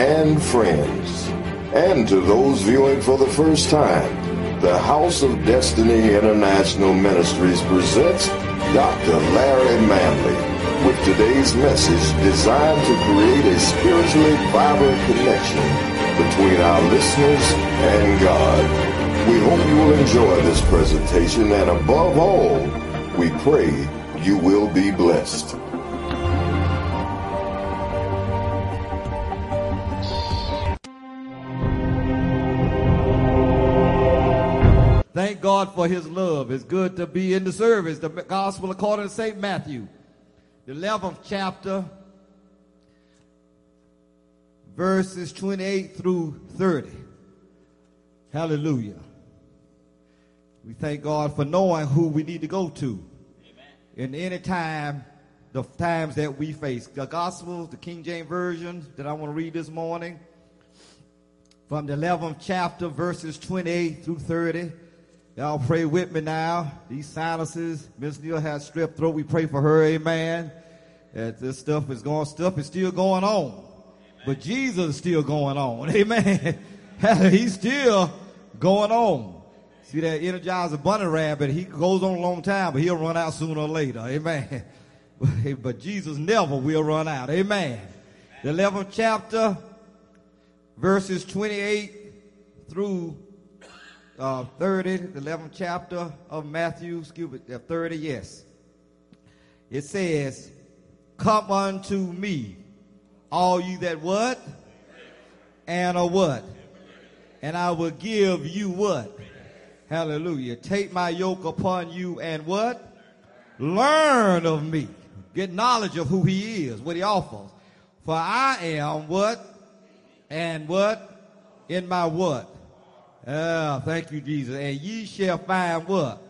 and friends. And to those viewing for the first time, the House of Destiny International Ministries presents Dr. Larry Manley with today's message designed to create a spiritually vibrant connection between our listeners and God. We hope you will enjoy this presentation and above all, we pray you will be blessed. Thank God for his love. It's good to be in the service. The gospel according to St. Matthew, the 11th chapter, verses 28 through 30. Hallelujah. We thank God for knowing who we need to go to. In any time, the times that we face. The gospel, the King James Version that I want to read this morning, from the 11th chapter, verses 28 through 30. Y'all pray with me now. These sinuses, Miss Neal has strep throat. We pray for her, amen. That this stuff is going, stuff is still going on. But Jesus is still going on, amen. He's still going on. See that Energizer Bunny Rabbit, he goes on a long time, but he'll run out sooner or later, amen. but Jesus never will run out, amen. The 11th chapter, verses 28 through uh, 30, the 11th chapter of Matthew, excuse me, 30, yes. It says, Come unto me, all you that what? And a what? And I will give you what? Hallelujah. Take my yoke upon you and what? Learn of me. Get knowledge of who he is, what he offers. For I am what? And what? In my what? Oh, thank you, Jesus. And ye shall find what?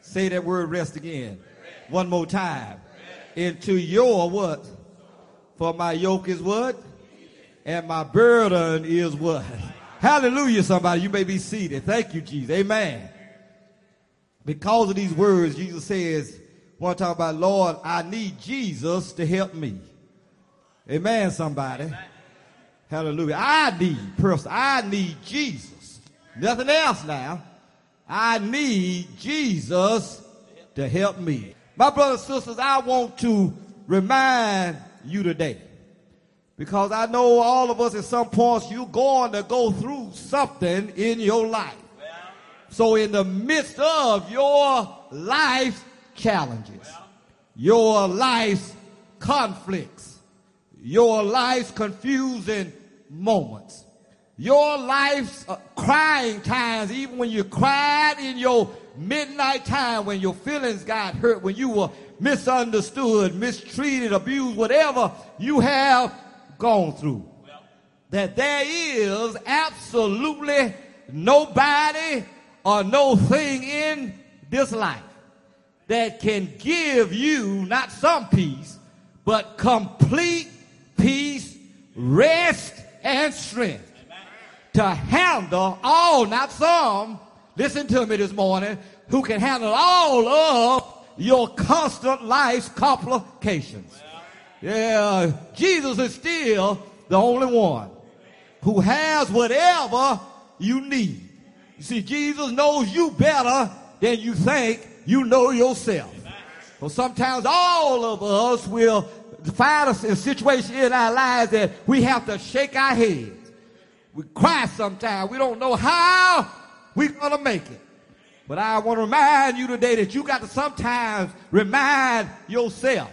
Say that word rest again. One more time. Into your what? For my yoke is what? And my burden is what? Hallelujah, somebody. You may be seated. Thank you, Jesus. Amen. Because of these words, Jesus says, want to talk about, Lord, I need Jesus to help me. Amen, somebody. Hallelujah. I need, person, I need Jesus. Nothing else now. I need Jesus to help me. My brothers and sisters, I want to remind you today because I know all of us at some points you're going to go through something in your life. So in the midst of your life challenges, your life's conflicts, your life's confusing moments, your life's crying times, even when you cried in your midnight time, when your feelings got hurt, when you were misunderstood, mistreated, abused, whatever you have gone through. That there is absolutely nobody or no thing in this life that can give you not some peace, but complete peace, rest, and strength to handle all, not some, listen to me this morning, who can handle all of your constant life's complications. Yeah, Jesus is still the only one who has whatever you need. You see, Jesus knows you better than you think you know yourself. So sometimes all of us will find us in a situation in our lives that we have to shake our heads. We cry sometimes. We don't know how we're going to make it. But I want to remind you today that you got to sometimes remind yourself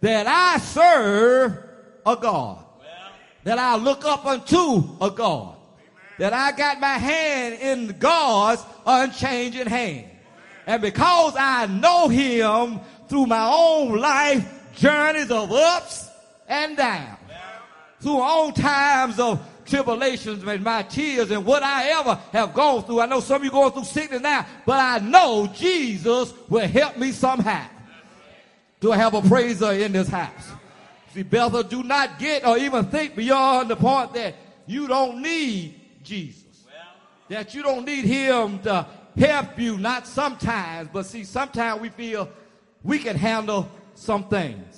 that I serve a God. That I look up unto a God. That I got my hand in God's unchanging hand. And because I know him through my own life journeys of ups and downs, through own times of tribulations and my tears and what I ever have gone through. I know some of you going through sickness now, but I know Jesus will help me somehow. Do I have a praiser in this house? See, Bethel, do not get or even think beyond the point that you don't need Jesus. That you don't need him to help you, not sometimes, but see, sometimes we feel we can handle some things.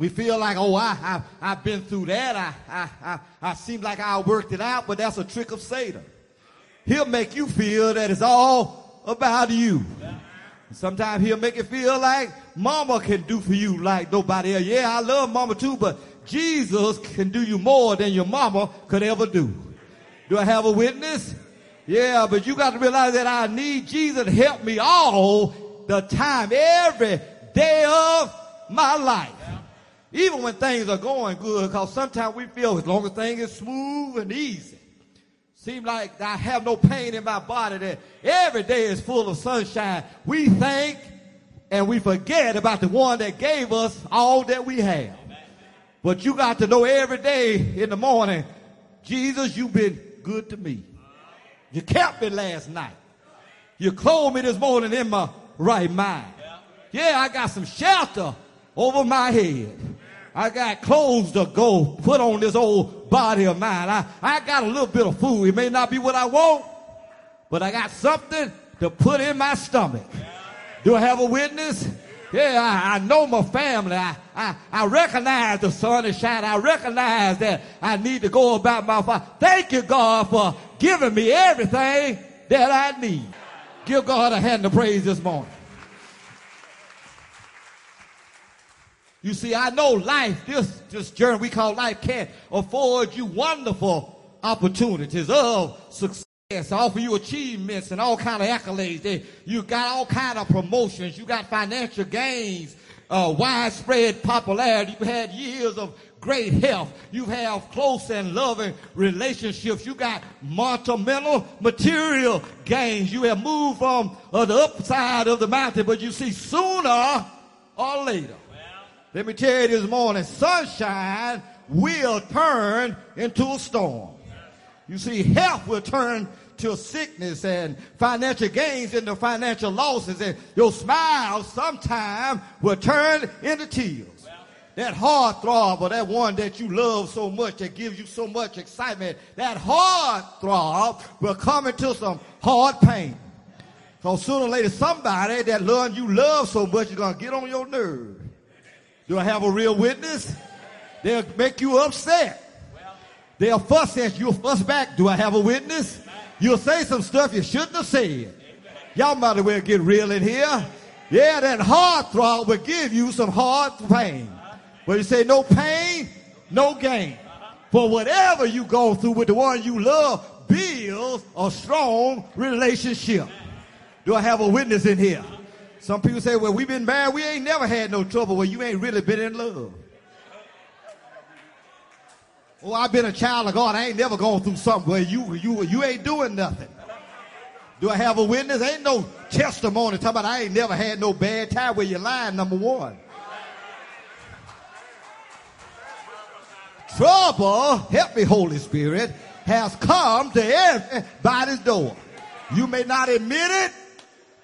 We feel like, oh, I, I, I've been through that. I, I, I, I seem like I worked it out, but that's a trick of Satan. He'll make you feel that it's all about you. Sometimes he'll make it feel like mama can do for you like nobody else. Yeah, I love mama too, but Jesus can do you more than your mama could ever do. Do I have a witness? Yeah, but you got to realize that I need Jesus to help me all the time, every day of my life. Even when things are going good, because sometimes we feel as long as things is smooth and easy. Seem like I have no pain in my body that every day is full of sunshine. We think and we forget about the one that gave us all that we have. But you got to know every day in the morning, Jesus, you've been good to me. You kept me last night. You clothed me this morning in my right mind. Yeah, I got some shelter over my head. I got clothes to go put on this old body of mine. I, I got a little bit of food. It may not be what I want, but I got something to put in my stomach. Do I have a witness? Yeah, I, I, know my family. I, I, I recognize the sun is shining. I recognize that I need to go about my father. Thank you, God, for giving me everything that I need. Give God a hand of praise this morning. You see, I know life, this, this journey we call life can afford you wonderful opportunities of success, offer you achievements and all kind of accolades. You got all kind of promotions. You got financial gains, uh, widespread popularity. You had years of great health. You have close and loving relationships. You got mental, material gains. You have moved from uh, the upside of the mountain, but you see sooner or later, let me tell you this morning, sunshine will turn into a storm. You see, health will turn to sickness and financial gains into financial losses and your smile sometime will turn into tears. That heart throb or that one that you love so much that gives you so much excitement, that heart throb will come into some hard pain. So sooner or later, somebody that love you love so much is going to get on your nerves. Do I have a real witness? They'll make you upset. They'll fuss at you, fuss back. Do I have a witness? You'll say some stuff you shouldn't have said. Y'all might as well get real in here. Yeah, that heart throb will give you some hard pain. But you say no pain, no gain. For whatever you go through with the one you love builds a strong relationship. Do I have a witness in here? Some people say, well, we've been married. We ain't never had no trouble. Well, you ain't really been in love. Oh, I've been a child of God. I ain't never gone through something where you, you, you ain't doing nothing. Do I have a witness? Ain't no testimony talking about I ain't never had no bad time where you're lying, number one. Trouble, help me, Holy Spirit, has come to everybody's door. You may not admit it,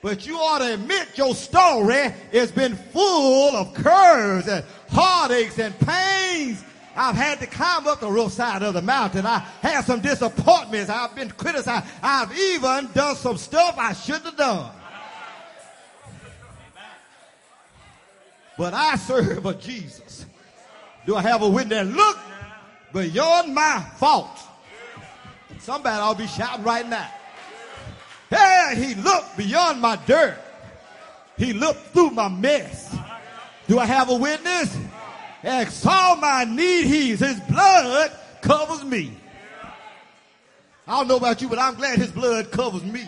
but you ought to admit your story has been full of curves and heartaches and pains. I've had to climb up the rough side of the mountain. I had some disappointments. I've been criticized. I've even done some stuff I shouldn't have done. But I serve a Jesus. Do I have a witness? Look beyond my faults. Somebody ought to be shouting right now. Hey, he looked beyond my dirt. He looked through my mess. Do I have a witness? And saw my need he's his blood covers me. I don't know about you, but I'm glad his blood covers me.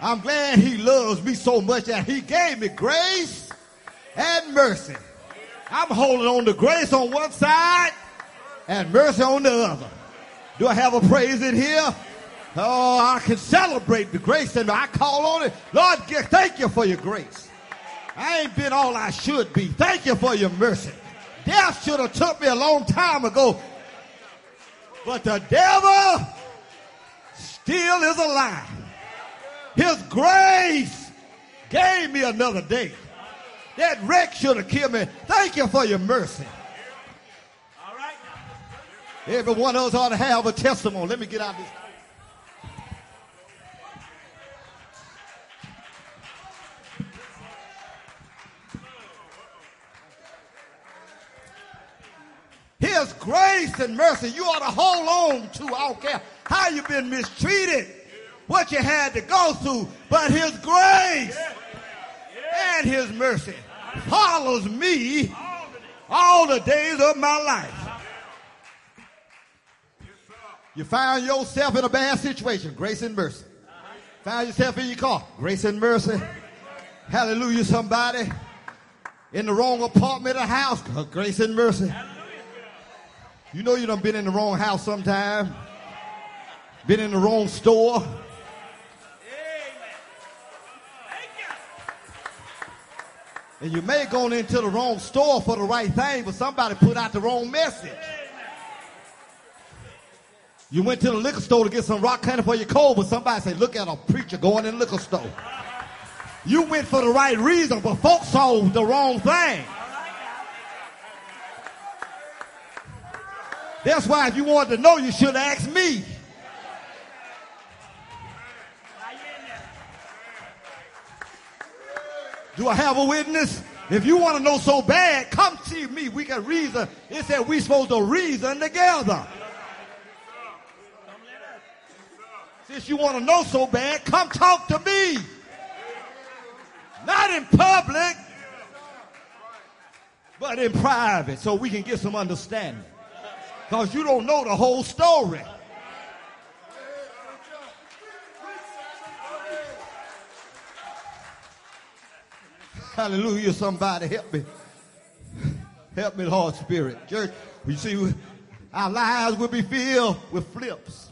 I'm glad he loves me so much that he gave me grace and mercy. I'm holding on to grace on one side and mercy on the other. Do I have a praise in here? Oh, I can celebrate the grace and I call on it. Lord, thank you for your grace. I ain't been all I should be. Thank you for your mercy. Death should have took me a long time ago. But the devil still is alive. His grace gave me another day. That wreck should have killed me. Thank you for your mercy. All right. Every one of us ought to have a testimony. Let me get out of this. Grace and mercy you ought to hold on to. I don't care how you've been mistreated, what you had to go through, but his grace and his mercy follows me all the days of my life. You found yourself in a bad situation, grace and mercy. Found yourself in your car, grace and mercy. Hallelujah, somebody. In the wrong apartment or house, grace and mercy. You know you done been in the wrong house sometime. Been in the wrong store. And you may have gone into the wrong store for the right thing, but somebody put out the wrong message. You went to the liquor store to get some rock candy for your cold, but somebody said, look at a preacher going in the liquor store. You went for the right reason, but folks saw the wrong thing. That's why if you wanted to know, you should ask me. Do I have a witness? If you want to know so bad, come see me. We can reason. It said we supposed to reason together. Since you want to know so bad, come talk to me. Not in public, but in private so we can get some understanding. Because you don't know the whole story. Hallelujah, somebody help me. Help me, Lord Spirit. Church, you see, our lives will be filled with flips.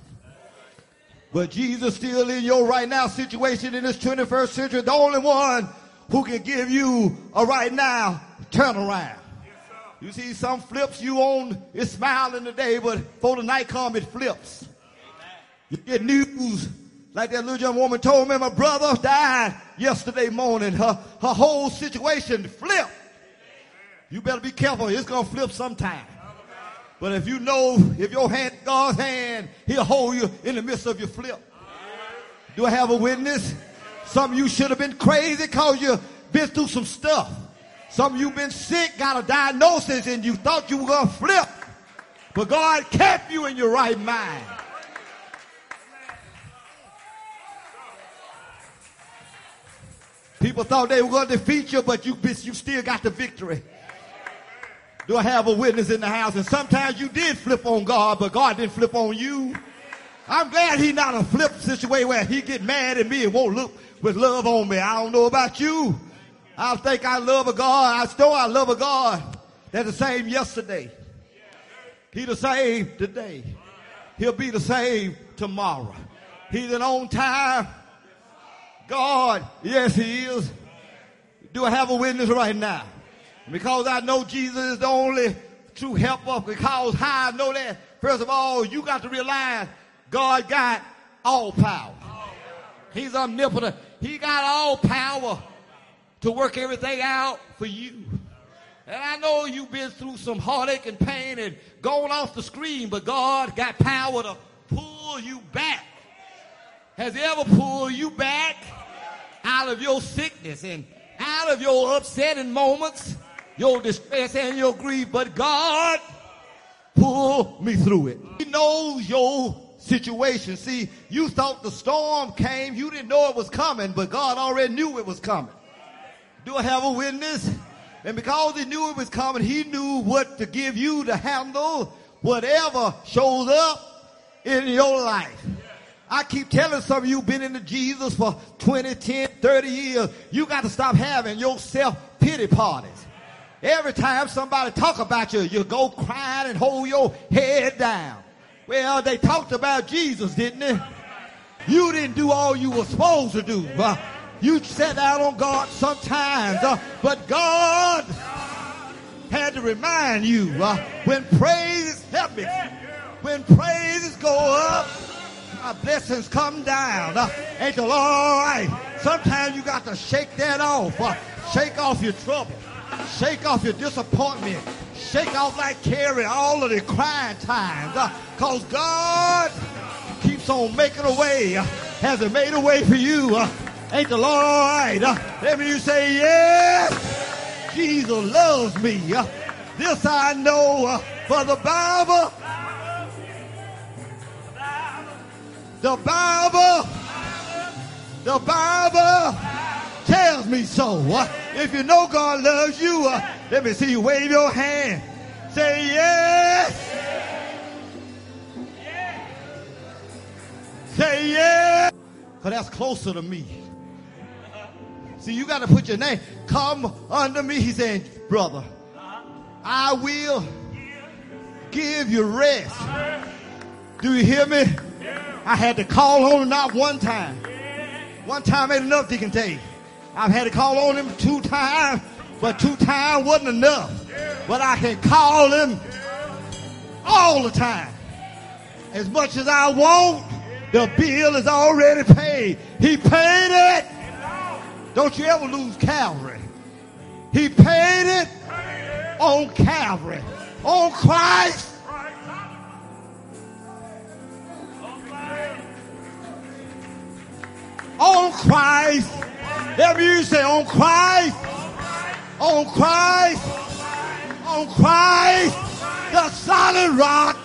But Jesus still in your right now situation in this 21st century, the only one who can give you a right now turnaround. You see some flips you on, it's smiling today, but before the night come, it flips. You get news like that little young woman told me, my brother died yesterday morning. Her, her whole situation flipped. You better be careful. It's going to flip sometime. But if you know, if your hand God's hand, he'll hold you in the midst of your flip. Do I have a witness? Some of you should have been crazy because you've been through some stuff. Some of you been sick, got a diagnosis, and you thought you were going to flip. But God kept you in your right mind. People thought they were going to defeat you, but you, you still got the victory. Do I have a witness in the house? And sometimes you did flip on God, but God didn't flip on you. I'm glad he's not a flip situation where he get mad at me and won't look with love on me. I don't know about you. I think I love a God. I still I love a God that's the same yesterday. He the same today. He'll be the same tomorrow. He's an on time God. Yes, he is. Do I have a witness right now? Because I know Jesus is the only true helper. Because how I know that? First of all, you got to realize God got all power. He's omnipotent. He got all power to work everything out for you. And I know you've been through some heartache and pain and gone off the screen, but God got power to pull you back. Has he ever pulled you back out of your sickness and out of your upsetting moments, your distress and your grief? But God pulled me through it. He knows your situation. See, you thought the storm came, you didn't know it was coming, but God already knew it was coming. Do I have a witness? And because he knew it was coming, he knew what to give you to handle whatever shows up in your life. I keep telling some of you been into Jesus for 20, 10, 30 years. You got to stop having your self-pity parties. Every time somebody talk about you, you go crying and hold your head down. Well, they talked about Jesus, didn't they? You didn't do all you were supposed to do. Uh, you set out on God sometimes, uh, but God had to remind you uh, when praise help me, when praises go up, our blessings come down. Uh, ain't the Lord all right? Sometimes you got to shake that off. Uh, shake off your trouble. Shake off your disappointment. Shake off like Carrie all of the crying times. Uh, Cause God keeps on making a way. Uh, has it made a way for you? Uh, ain't the Lord all right? Uh, let me you say, yes, Jesus loves me. Uh, this I know. Uh, For the Bible, the Bible, the Bible tells me so. Uh, if you know God loves you, let me see you wave your hand. Say yes. Say yes. Because that's closer to me. See, you got to put your name. Come under me. He said, brother, I will give you rest. Do you hear me? I had to call on him not one time. One time ain't enough, Deacon Dave. I've had to call on him two times, but two times wasn't enough. But I can call him all the time. As much as I want, the bill is already paid. He paid it. Don't you ever lose Calvary. He paid it on Calvary. On Christ. On Christ. Every you say on Christ. On Christ. On Christ. The solid rock.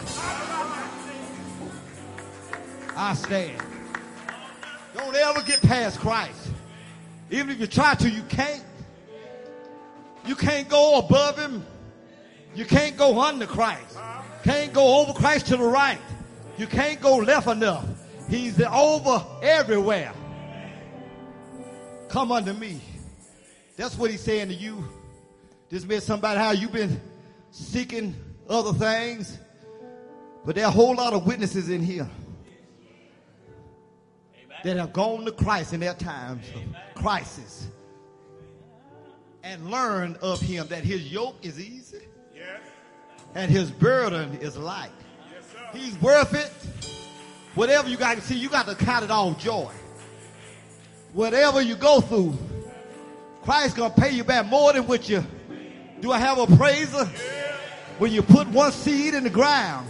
I stand. Don't ever get past Christ. Even if you try to, you can't. You can't go above him. You can't go under Christ. Can't go over Christ to the right. You can't go left enough. He's over everywhere. Come unto me. That's what he's saying to you. This meant somebody how you've been seeking other things. But there are a whole lot of witnesses in here that have gone to Christ in their times of crisis and learned of him that his yoke is easy and his burden is light. He's worth it. Whatever you got to see, you got to count it all joy. Whatever you go through, Christ's gonna pay you back more than what you. Do I have a praiser? When you put one seed in the ground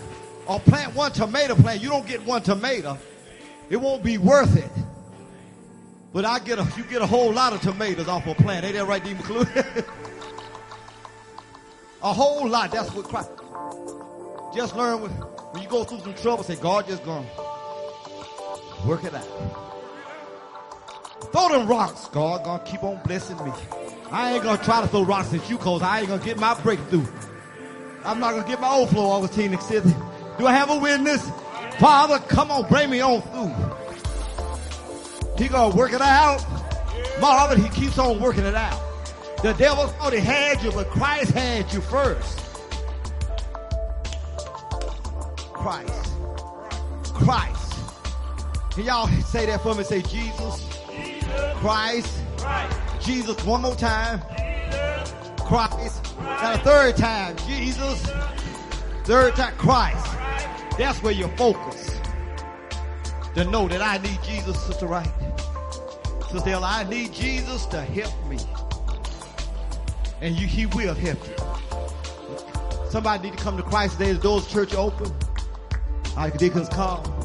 or plant one tomato plant, you don't get one tomato. It won't be worth it. But I get a, you get a whole lot of tomatoes off a plant. Ain't that right, D. McClure? a whole lot. That's what Christ. Just learn when, when you go through some trouble, say, God just gonna work it out. Throw them rocks. God gonna keep on blessing me. I ain't gonna try to throw rocks at you cause I ain't gonna get my breakthrough. I'm not gonna get my overflow over Tina City. Do I have a witness? Father, come on, bring me on through. He gonna work it out. Marvin, he keeps on working it out. The devil thought he had you, but Christ had you first. Christ. Christ. Can y'all say that for me? Say Jesus. Christ. Jesus. One more time. Christ. Now a third time. Jesus. Third time. Christ. That's where you're focused. To know that I need Jesus, Sister Wright. Sister Ella, I need Jesus to help me. And you, he will help you. Somebody need to come to Christ today. The doors church open. Our deacons come.